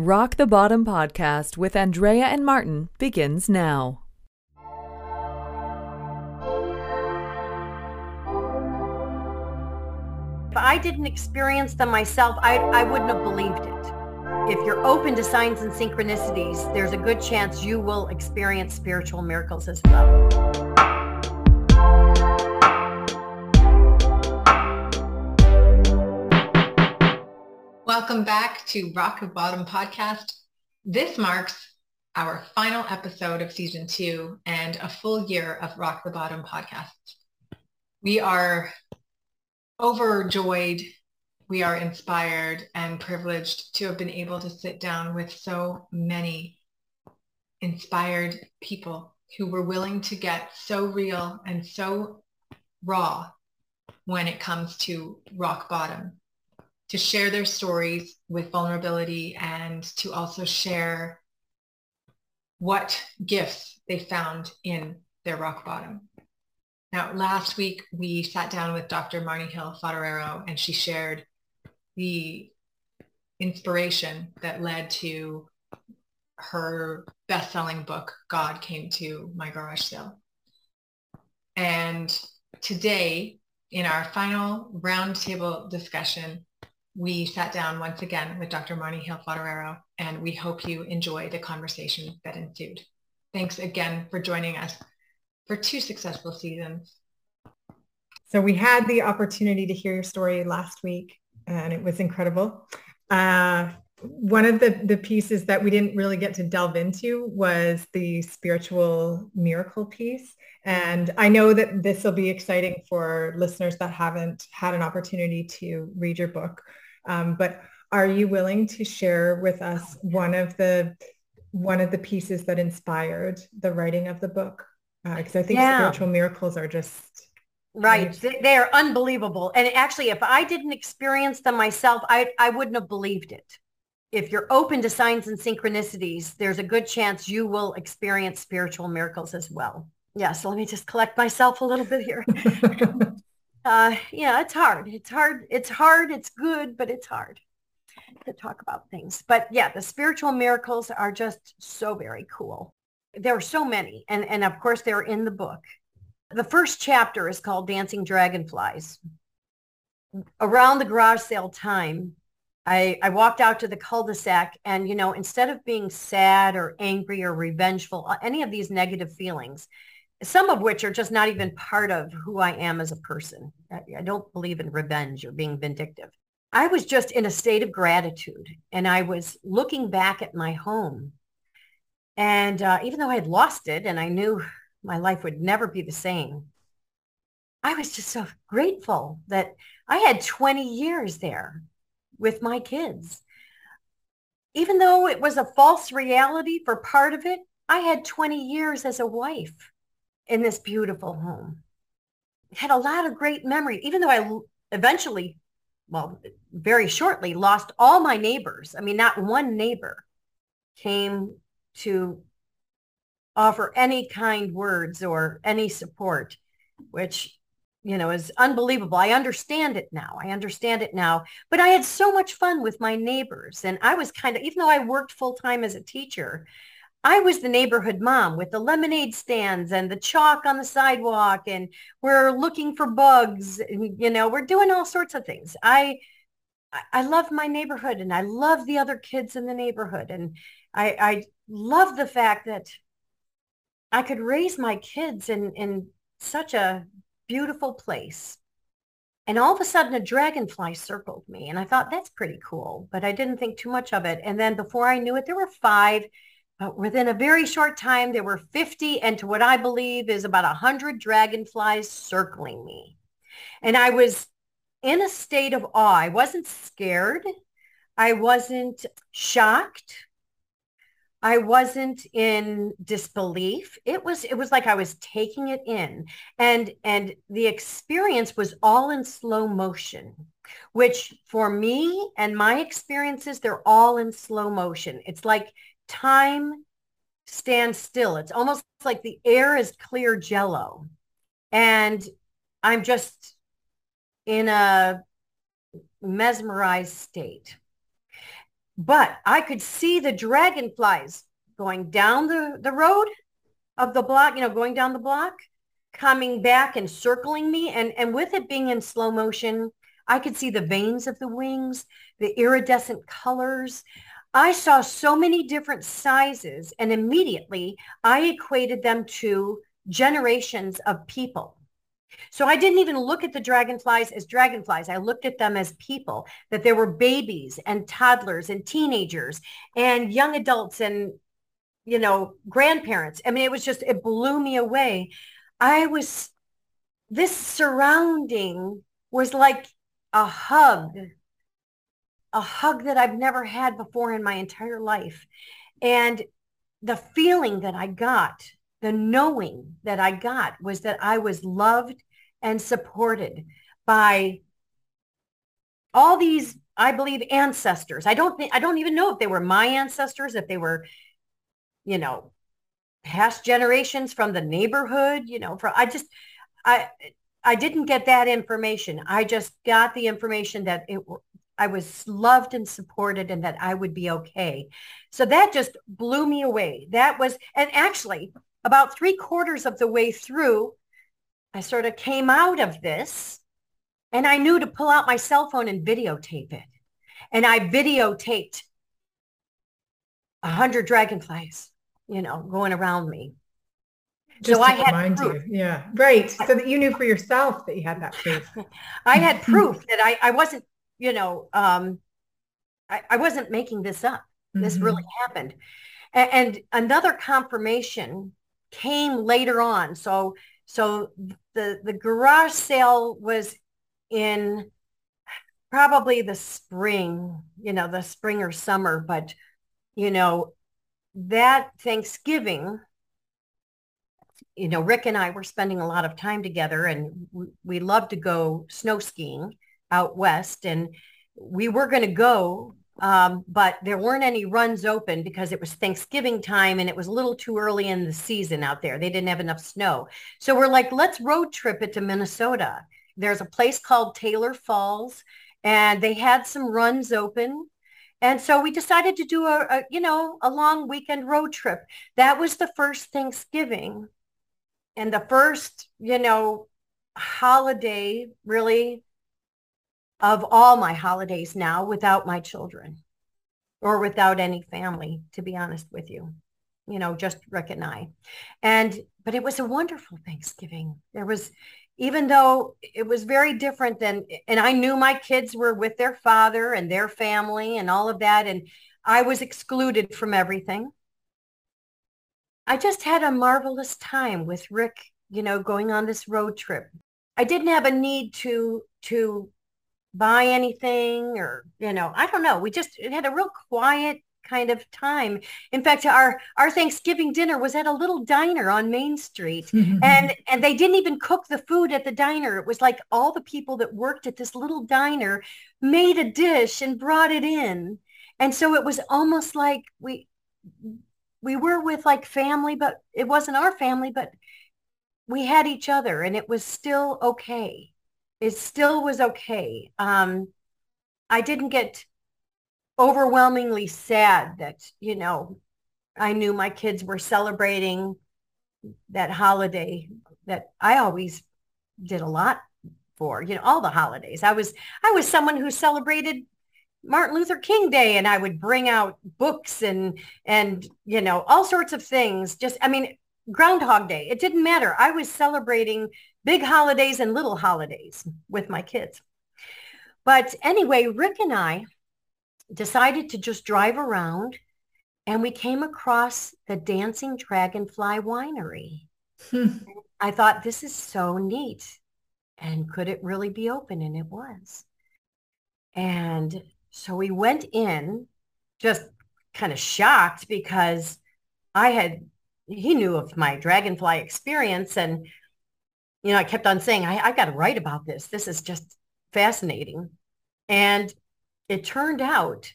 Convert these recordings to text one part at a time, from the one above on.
Rock the Bottom podcast with Andrea and Martin begins now. If I didn't experience them myself, I, I wouldn't have believed it. If you're open to signs and synchronicities, there's a good chance you will experience spiritual miracles as well. Welcome back to Rock the Bottom podcast. This marks our final episode of season two and a full year of Rock the Bottom podcasts. We are overjoyed, we are inspired and privileged to have been able to sit down with so many inspired people who were willing to get so real and so raw when it comes to rock bottom, to share their stories with vulnerability and to also share what gifts they found in their rock bottom. Now, last week we sat down with Dr. Marni Hill Foderaro and she shared the inspiration that led to her best-selling book, God Came to My Garage Sale. And today, in our final roundtable discussion, we sat down once again with Dr. Marni Hill Foderaro, and we hope you enjoy the conversation that ensued. Thanks again for joining us for two successful seasons. So we had the opportunity to hear your story last week, and it was incredible. Uh, one of the, the pieces that we didn't really get to delve into was the spiritual miracle piece. And I know that this will be exciting for listeners that haven't had an opportunity to read your book. Um, but are you willing to share with us one of the one of the pieces that inspired the writing of the book? Because uh, I think yeah. spiritual miracles are just right. They are unbelievable. And actually, if I didn't experience them myself, I I wouldn't have believed it. If you're open to signs and synchronicities, there's a good chance you will experience spiritual miracles as well. Yeah. So let me just collect myself a little bit here. uh, yeah, it's hard. It's hard. It's hard. It's good, but it's hard to talk about things. But yeah, the spiritual miracles are just so very cool. There are so many. And, and of course, they're in the book. The first chapter is called Dancing Dragonflies. Around the garage sale time, I, I walked out to the cul-de-sac and, you know, instead of being sad or angry or revengeful, any of these negative feelings, some of which are just not even part of who I am as a person. I don't believe in revenge or being vindictive. I was just in a state of gratitude and I was looking back at my home. And uh, even though I had lost it and I knew my life would never be the same, I was just so grateful that I had 20 years there with my kids. Even though it was a false reality for part of it, I had 20 years as a wife in this beautiful home. Had a lot of great memory, even though I eventually, well, very shortly lost all my neighbors. I mean, not one neighbor came to offer any kind words or any support, which, you know, is unbelievable. I understand it now. I understand it now. But I had so much fun with my neighbors. And I was kind of, even though I worked full time as a teacher, I was the neighborhood mom with the lemonade stands and the chalk on the sidewalk and we're looking for bugs. And, you know, we're doing all sorts of things. I, I love my neighborhood and I love the other kids in the neighborhood. And I, I love the fact that I could raise my kids in, in such a beautiful place. And all of a sudden a dragonfly circled me and I thought that's pretty cool, but I didn't think too much of it. And then before I knew it, there were five but within a very short time, there were 50 and to what I believe is about 100 dragonflies circling me. And I was in a state of awe. I wasn't scared. I wasn't shocked. I wasn't in disbelief. It was it was like I was taking it in. And and the experience was all in slow motion, which for me and my experiences they're all in slow motion. It's like time stands still. It's almost like the air is clear jello. And I'm just in a mesmerized state. but I could see the dragonflies going down the, the road of the block, you know, going down the block, coming back and circling me. And, and with it being in slow motion, I could see the veins of the wings, the iridescent colors. I saw so many different sizes and immediately I equated them to generations of people. So I didn't even look at the dragonflies as dragonflies. I looked at them as people, that there were babies and toddlers and teenagers and young adults and, you know, grandparents. I mean, it was just, it blew me away. I was, this surrounding was like a hug, a hug that I've never had before in my entire life. And the feeling that I got, the knowing that I got was that I was loved and supported by all these, I believe, ancestors. I don't think, I don't even know if they were my ancestors, if they were, you know, past generations from the neighborhood, you know, for, I just, I, I didn't get that information. I just got the information that it, I was loved and supported and that I would be okay. So that just blew me away. That was, and actually about three quarters of the way through, I sort of came out of this and I knew to pull out my cell phone and videotape it. And I videotaped a hundred dragonflies, you know, going around me. Just so I had proof. You. Yeah, right. So that you knew for yourself that you had that proof. I had proof that I, I wasn't, you know, um, I, I wasn't making this up. This mm-hmm. really happened. And, and another confirmation came later on. So so the the garage sale was in probably the spring, you know, the spring or summer, but you know, that Thanksgiving, you know, Rick and I were spending a lot of time together and we, we love to go snow skiing out west and we were going to go um, but there weren't any runs open because it was Thanksgiving time and it was a little too early in the season out there. They didn't have enough snow. So we're like, let's road trip it to Minnesota. There's a place called Taylor Falls and they had some runs open. And so we decided to do a, a you know, a long weekend road trip. That was the first Thanksgiving and the first, you know, holiday really of all my holidays now without my children or without any family, to be honest with you. You know, just Rick and I. And, but it was a wonderful Thanksgiving. There was, even though it was very different than, and I knew my kids were with their father and their family and all of that. And I was excluded from everything. I just had a marvelous time with Rick, you know, going on this road trip. I didn't have a need to, to buy anything or, you know, I don't know. We just had a real quiet kind of time. In fact, our our Thanksgiving dinner was at a little diner on Main Street, mm-hmm. and and they didn't even cook the food at the diner. It was like all the people that worked at this little diner made a dish and brought it in, and so it was almost like we we were with like family, but it wasn't our family, but we had each other, and it was still okay it still was okay. Um, I didn't get overwhelmingly sad that, you know, I knew my kids were celebrating that holiday that I always did a lot for, you know, all the holidays. I was, I was someone who celebrated Martin Luther King Day and I would bring out books and, and, you know, all sorts of things. Just, I mean, Groundhog Day. It didn't matter. I was celebrating big holidays and little holidays with my kids. But anyway, Rick and I decided to just drive around and we came across the Dancing Dragonfly Winery. Hmm. I thought, this is so neat. And could it really be open? And it was. And so we went in just kind of shocked because I had he knew of my dragonfly experience and you know i kept on saying i, I got to write about this. This is just fascinating. And it turned out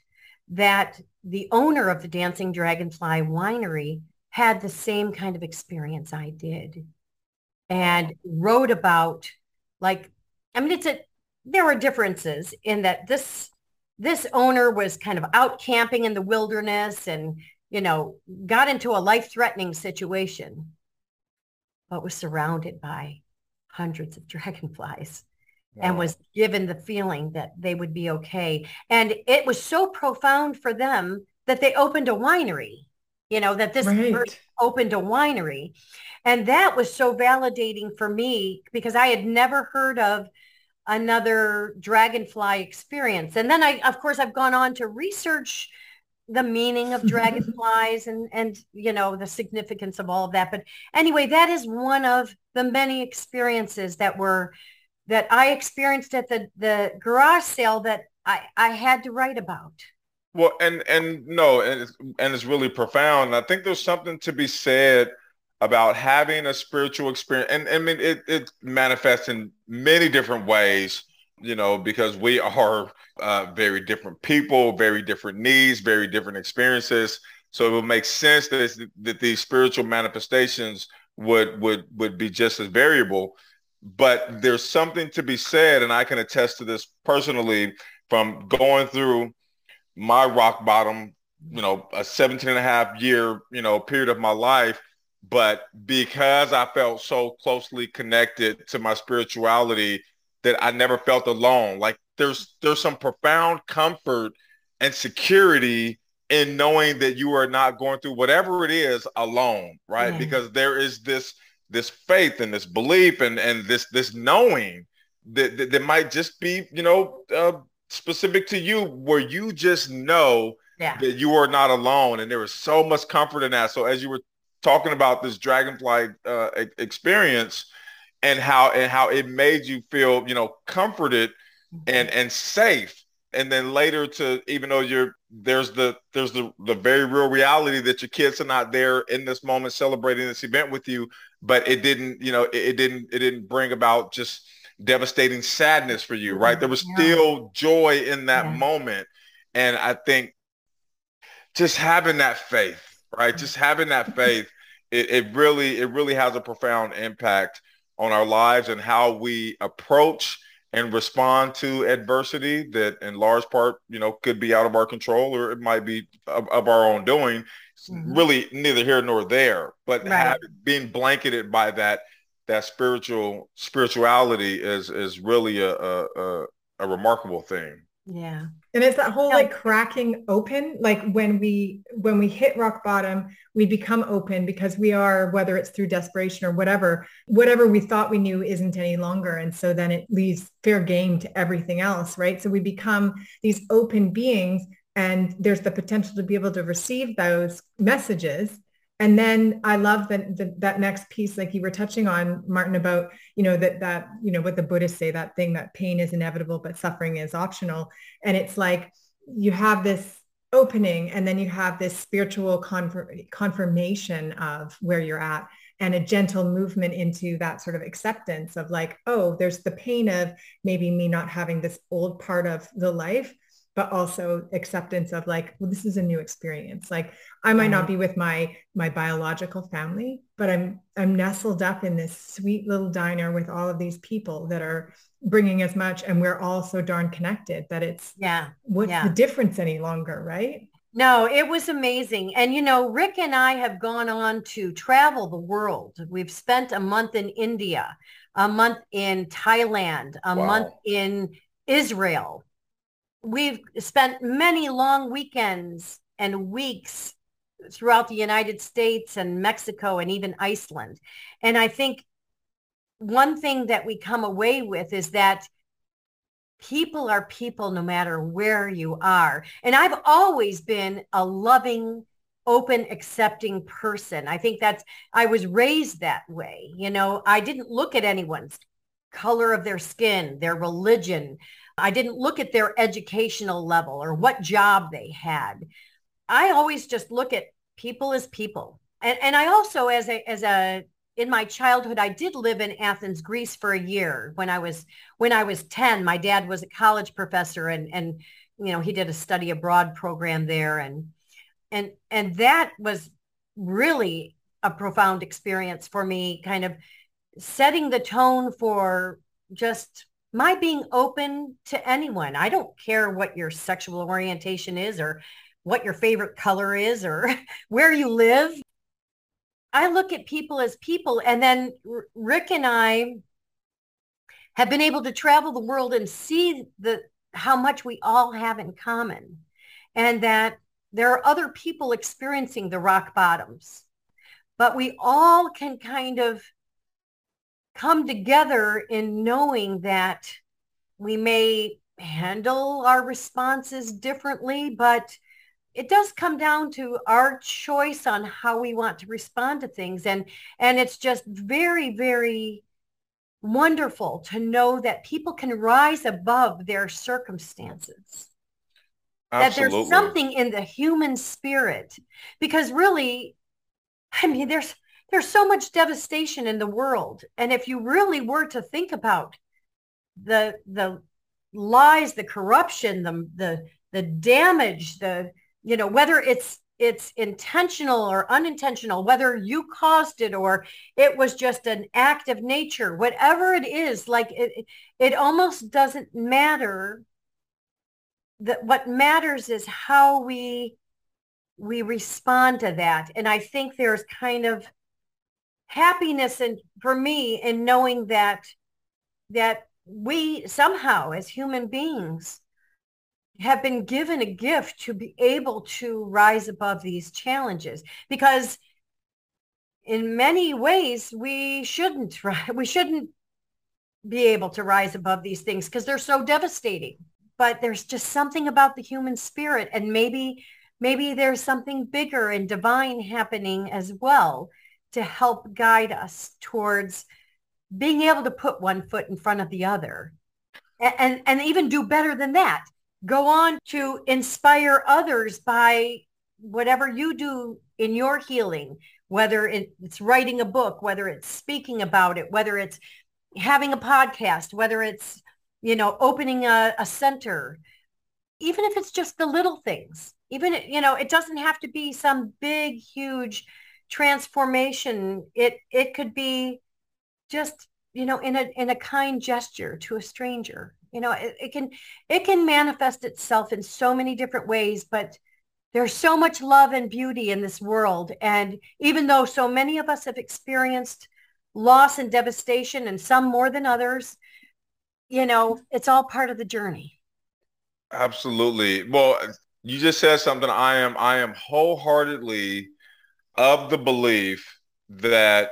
that the owner of the dancing dragonfly winery had the same kind of experience i did and wrote about like i mean it's a there were differences in that this this owner was kind of out camping in the wilderness and, you know, got into a life-threatening situation, but was surrounded by hundreds of dragonflies wow. and was given the feeling that they would be okay. And it was so profound for them that they opened a winery, you know, that this right. person opened a winery. And that was so validating for me because I had never heard of another dragonfly experience. And then I, of course, I've gone on to research the meaning of dragonflies and, and, you know, the significance of all of that. But anyway, that is one of the many experiences that were, that I experienced at the, the garage sale that I, I had to write about. Well, and, and no, and it's, and it's really profound. I think there's something to be said about having a spiritual experience. And, I mean, it, it manifests in many different ways, you know, because we are uh, very different people, very different needs, very different experiences. So it would make sense that, that these spiritual manifestations would, would, would be just as variable. But there's something to be said, and I can attest to this personally from going through my rock bottom, you know, a 17 and a half year, you know, period of my life but because I felt so closely connected to my spirituality that I never felt alone. Like there's there's some profound comfort and security in knowing that you are not going through whatever it is alone, right? Because there is this this faith and this belief and and this this knowing that that, that might just be you know uh, specific to you, where you just know yeah. that you are not alone, and there is so much comfort in that. So as you were talking about this dragonfly uh, experience and how and how it made you feel, you know, comforted mm-hmm. and and safe. And then later to even though you're there's the there's the the very real reality that your kids are not there in this moment celebrating this event with you, but it didn't, you know, it, it didn't it didn't bring about just devastating sadness for you, right? There was still joy in that yeah. moment. And I think just having that faith, right? Mm-hmm. Just having that faith it, it really it really has a profound impact on our lives and how we approach and respond to adversity that in large part, you know, could be out of our control or it might be of, of our own doing. Mm-hmm. Really neither here nor there, but right. have, being blanketed by that that spiritual spirituality is is really a, a, a remarkable thing. Yeah. And it's that whole like cracking open, like when we when we hit rock bottom, we become open because we are, whether it's through desperation or whatever, whatever we thought we knew isn't any longer. And so then it leaves fair game to everything else, right? So we become these open beings and there's the potential to be able to receive those messages and then I love that that next piece, like you were touching on, Martin, about you know that that you know what the Buddhists say that thing that pain is inevitable but suffering is optional, and it's like you have this opening, and then you have this spiritual confir- confirmation of where you're at, and a gentle movement into that sort of acceptance of like, oh, there's the pain of maybe me not having this old part of the life, but also acceptance of like, well, this is a new experience. Like I might not be with my my biological family, but I'm I'm nestled up in this sweet little diner with all of these people that are bringing as much, and we're all so darn connected that it's yeah. What's yeah. the difference any longer, right? No, it was amazing. And you know, Rick and I have gone on to travel the world. We've spent a month in India, a month in Thailand, a wow. month in Israel we've spent many long weekends and weeks throughout the United States and Mexico and even Iceland. And I think one thing that we come away with is that people are people no matter where you are. And I've always been a loving, open, accepting person. I think that's, I was raised that way. You know, I didn't look at anyone's color of their skin, their religion, I didn't look at their educational level or what job they had. I always just look at people as people. And, and I also, as a, as a, in my childhood, I did live in Athens, Greece for a year when I was, when I was 10, my dad was a college professor and, and, you know, he did a study abroad program there. And, and, and that was really a profound experience for me, kind of setting the tone for just my being open to anyone. I don't care what your sexual orientation is or what your favorite color is or where you live. I look at people as people. And then Rick and I have been able to travel the world and see the how much we all have in common and that there are other people experiencing the rock bottoms but we all can kind of come together in knowing that we may handle our responses differently but it does come down to our choice on how we want to respond to things and and it's just very very wonderful to know that people can rise above their circumstances Absolutely. that there's something in the human spirit because really i mean there's there's so much devastation in the world and if you really were to think about the the lies the corruption the the the damage the you know, whether it's it's intentional or unintentional, whether you caused it or it was just an act of nature, whatever it is, like it, it almost doesn't matter. That what matters is how we we respond to that. And I think there's kind of happiness and for me in knowing that that we somehow as human beings have been given a gift to be able to rise above these challenges because in many ways we shouldn't we shouldn't be able to rise above these things because they're so devastating. But there's just something about the human spirit and maybe maybe there's something bigger and divine happening as well to help guide us towards being able to put one foot in front of the other and, and, and even do better than that. Go on to inspire others by whatever you do in your healing, whether it's writing a book, whether it's speaking about it, whether it's having a podcast, whether it's, you know, opening a, a center, even if it's just the little things, even, you know, it doesn't have to be some big, huge transformation. It, it could be just, you know, in a, in a kind gesture to a stranger. You know it, it can it can manifest itself in so many different ways but there's so much love and beauty in this world. And even though so many of us have experienced loss and devastation and some more than others you know it's all part of the journey. Absolutely. Well you just said something. I am i am wholeheartedly of the belief that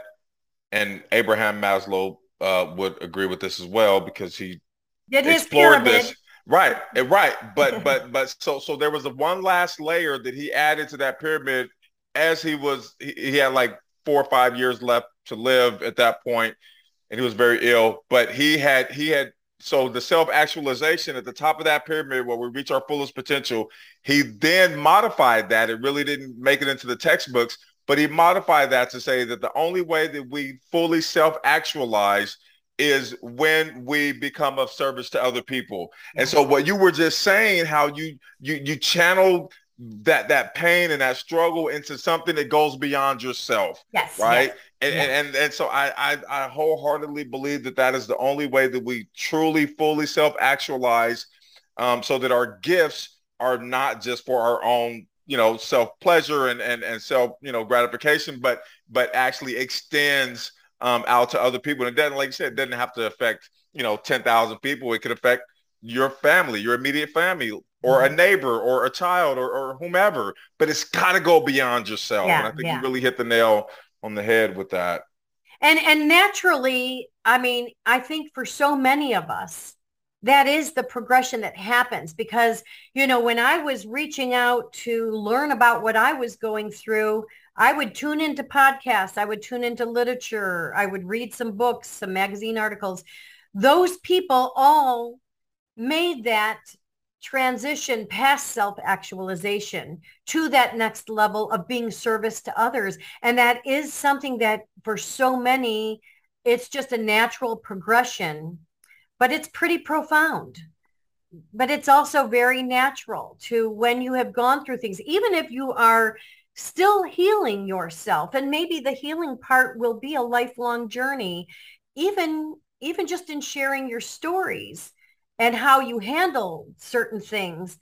and abraham maslow uh, would agree with this as well because he did explored this. Right, eh, right, but but but so so there was a one last layer that he added to that pyramid as he was he, he had like four or five years left to live at that point, and he was very ill. But he had he had so the self-actualization at the top of that pyramid where we reach our fullest potential he then modified that it really didn't make it into the textbooks but he modified that to say that the only way that we fully self-actualize is when we become of service to other people. And so what you were just saying, how you you you channeled that that pain and that struggle into something that goes beyond yourself. Yes. Right. Yes. And, yes. and, and and so I, I I wholeheartedly believe that that is the only way that we truly fully self actualize, um, so that our gifts are not just for our own you know self pleasure and and and self you know gratification, but but actually extends um, out to other people. And it doesn't, like you said, it doesn't have to affect, you know, 10,000 people. It could affect your family, your immediate family, or a mm-hmm. neighbor or a child or, or whomever. But it's got to go beyond yourself. Yeah, and I think yeah. you really hit the nail on the head with that. And and naturally, I mean, I think for so many of us, that is the progression that happens because, you know, when I was reaching out to learn about what I was going through, I would tune into podcasts. I would tune into literature. I would read some books, some magazine articles. Those people all made that transition past self-actualization to that next level of being service to others. And that is something that for so many, it's just a natural progression, but it's pretty profound. But it's also very natural to when you have gone through things, even if you are still healing yourself. And maybe the healing part will be a lifelong journey. Even even just in sharing your stories and how you handle certain things,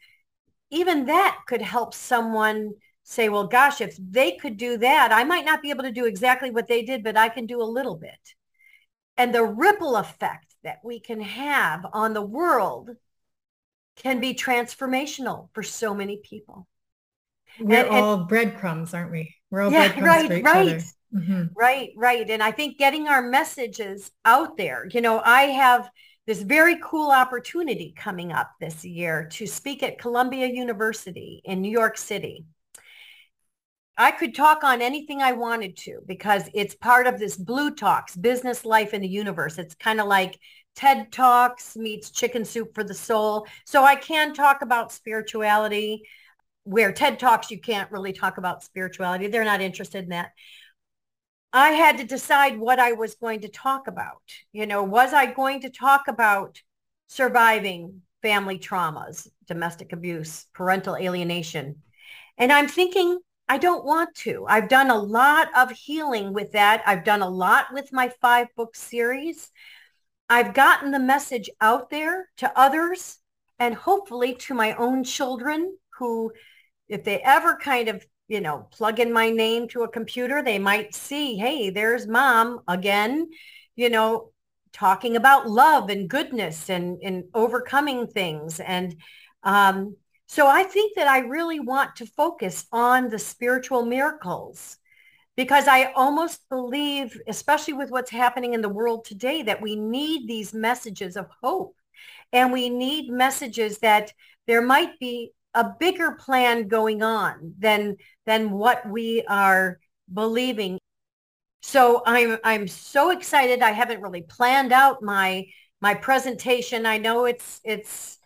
even that could help someone say, well, gosh, if they could do that, I might not be able to do exactly what they did, but I can do a little bit. And the ripple effect that we can have on the world can be transformational for so many people. We're and, all and, breadcrumbs, aren't we? We're all yeah, breadcrumbs right, for each right. Mm-hmm. Right, right. And I think getting our messages out there, you know, I have this very cool opportunity coming up this year to speak at Columbia University in New York City. I could talk on anything I wanted to because it's part of this Blue Talks, business life in the universe. It's kind of like TED Talks meets Chicken Soup for the Soul. So I can talk about spirituality where TED Talks, you can't really talk about spirituality. They're not interested in that. I had to decide what I was going to talk about. You know, was I going to talk about surviving family traumas, domestic abuse, parental alienation? And I'm thinking, I don't want to. I've done a lot of healing with that. I've done a lot with my five book series. I've gotten the message out there to others and hopefully to my own children who, if they ever kind of, you know, plug in my name to a computer, they might see, hey, there's mom again, you know, talking about love and goodness and, and overcoming things. And um, so I think that I really want to focus on the spiritual miracles because I almost believe, especially with what's happening in the world today, that we need these messages of hope and we need messages that there might be a bigger plan going on than than what we are believing. So I'm I'm so excited. I haven't really planned out my my presentation. I know it's it's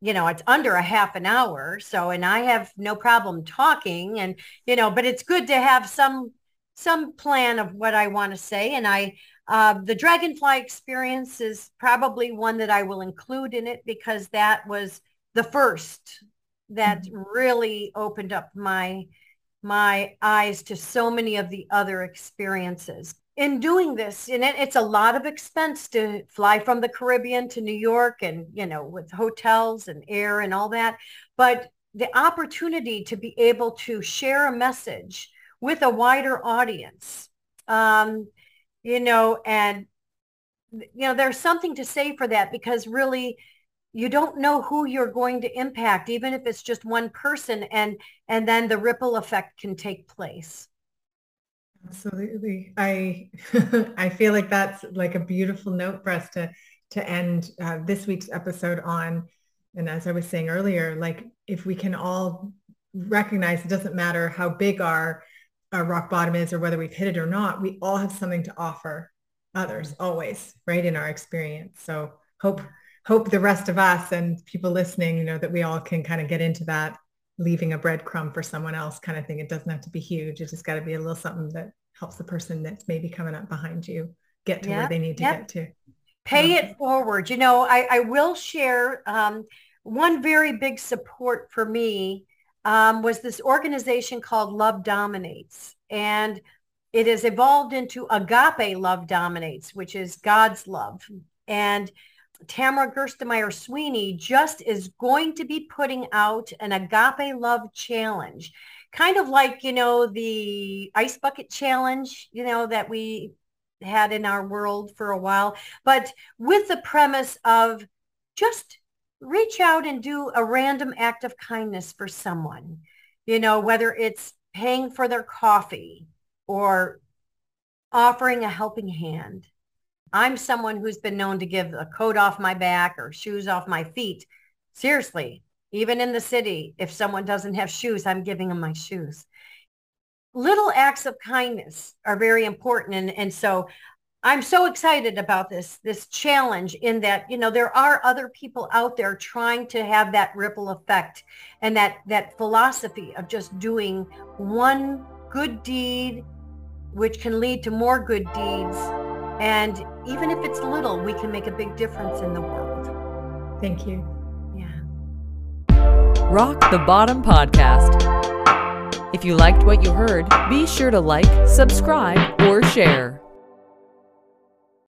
you know, it's under a half an hour. So, and I have no problem talking and, you know, but it's good to have some, some plan of what I want to say. And I, uh, the Dragonfly experience is probably one that I will include in it because that was the first that mm-hmm. really opened up my, my eyes to so many of the other experiences in doing this, and it, it's a lot of expense to fly from the Caribbean to New York and, you know, with hotels and air and all that. But the opportunity to be able to share a message with a wider audience, um, you know, and, you know, there's something to say for that because really you don't know who you're going to impact, even if it's just one person and, and then the ripple effect can take place. Absolutely. I I feel like that's like a beautiful note for us to to end uh, this week's episode on. And as I was saying earlier, like if we can all recognize it doesn't matter how big our, our rock bottom is or whether we've hit it or not, we all have something to offer others always, right, in our experience. So hope hope the rest of us and people listening, you know, that we all can kind of get into that leaving a breadcrumb for someone else kind of thing. It doesn't have to be huge. It just got to be a little something that helps the person that's maybe coming up behind you get to yep. where they need to yep. get to. Pay it forward. You know, I, I will share um, one very big support for me um, was this organization called Love Dominates. And it has evolved into Agape Love Dominates, which is God's love. And Tamara Gerstemeyer Sweeney just is going to be putting out an Agape Love Challenge, kind of like, you know, the Ice Bucket Challenge, you know, that we had in our world for a while, but with the premise of just reach out and do a random act of kindness for someone, you know, whether it's paying for their coffee or offering a helping hand I'm someone who's been known to give a coat off my back or shoes off my feet. Seriously, even in the city, if someone doesn't have shoes, I'm giving them my shoes. Little acts of kindness are very important. And, and so I'm so excited about this, this challenge in that, you know, there are other people out there trying to have that ripple effect and that, that philosophy of just doing one good deed, which can lead to more good deeds and even if it's little, we can make a big difference in the world. Thank you. Yeah. Rock the Bottom Podcast. If you liked what you heard, be sure to like, subscribe, or share.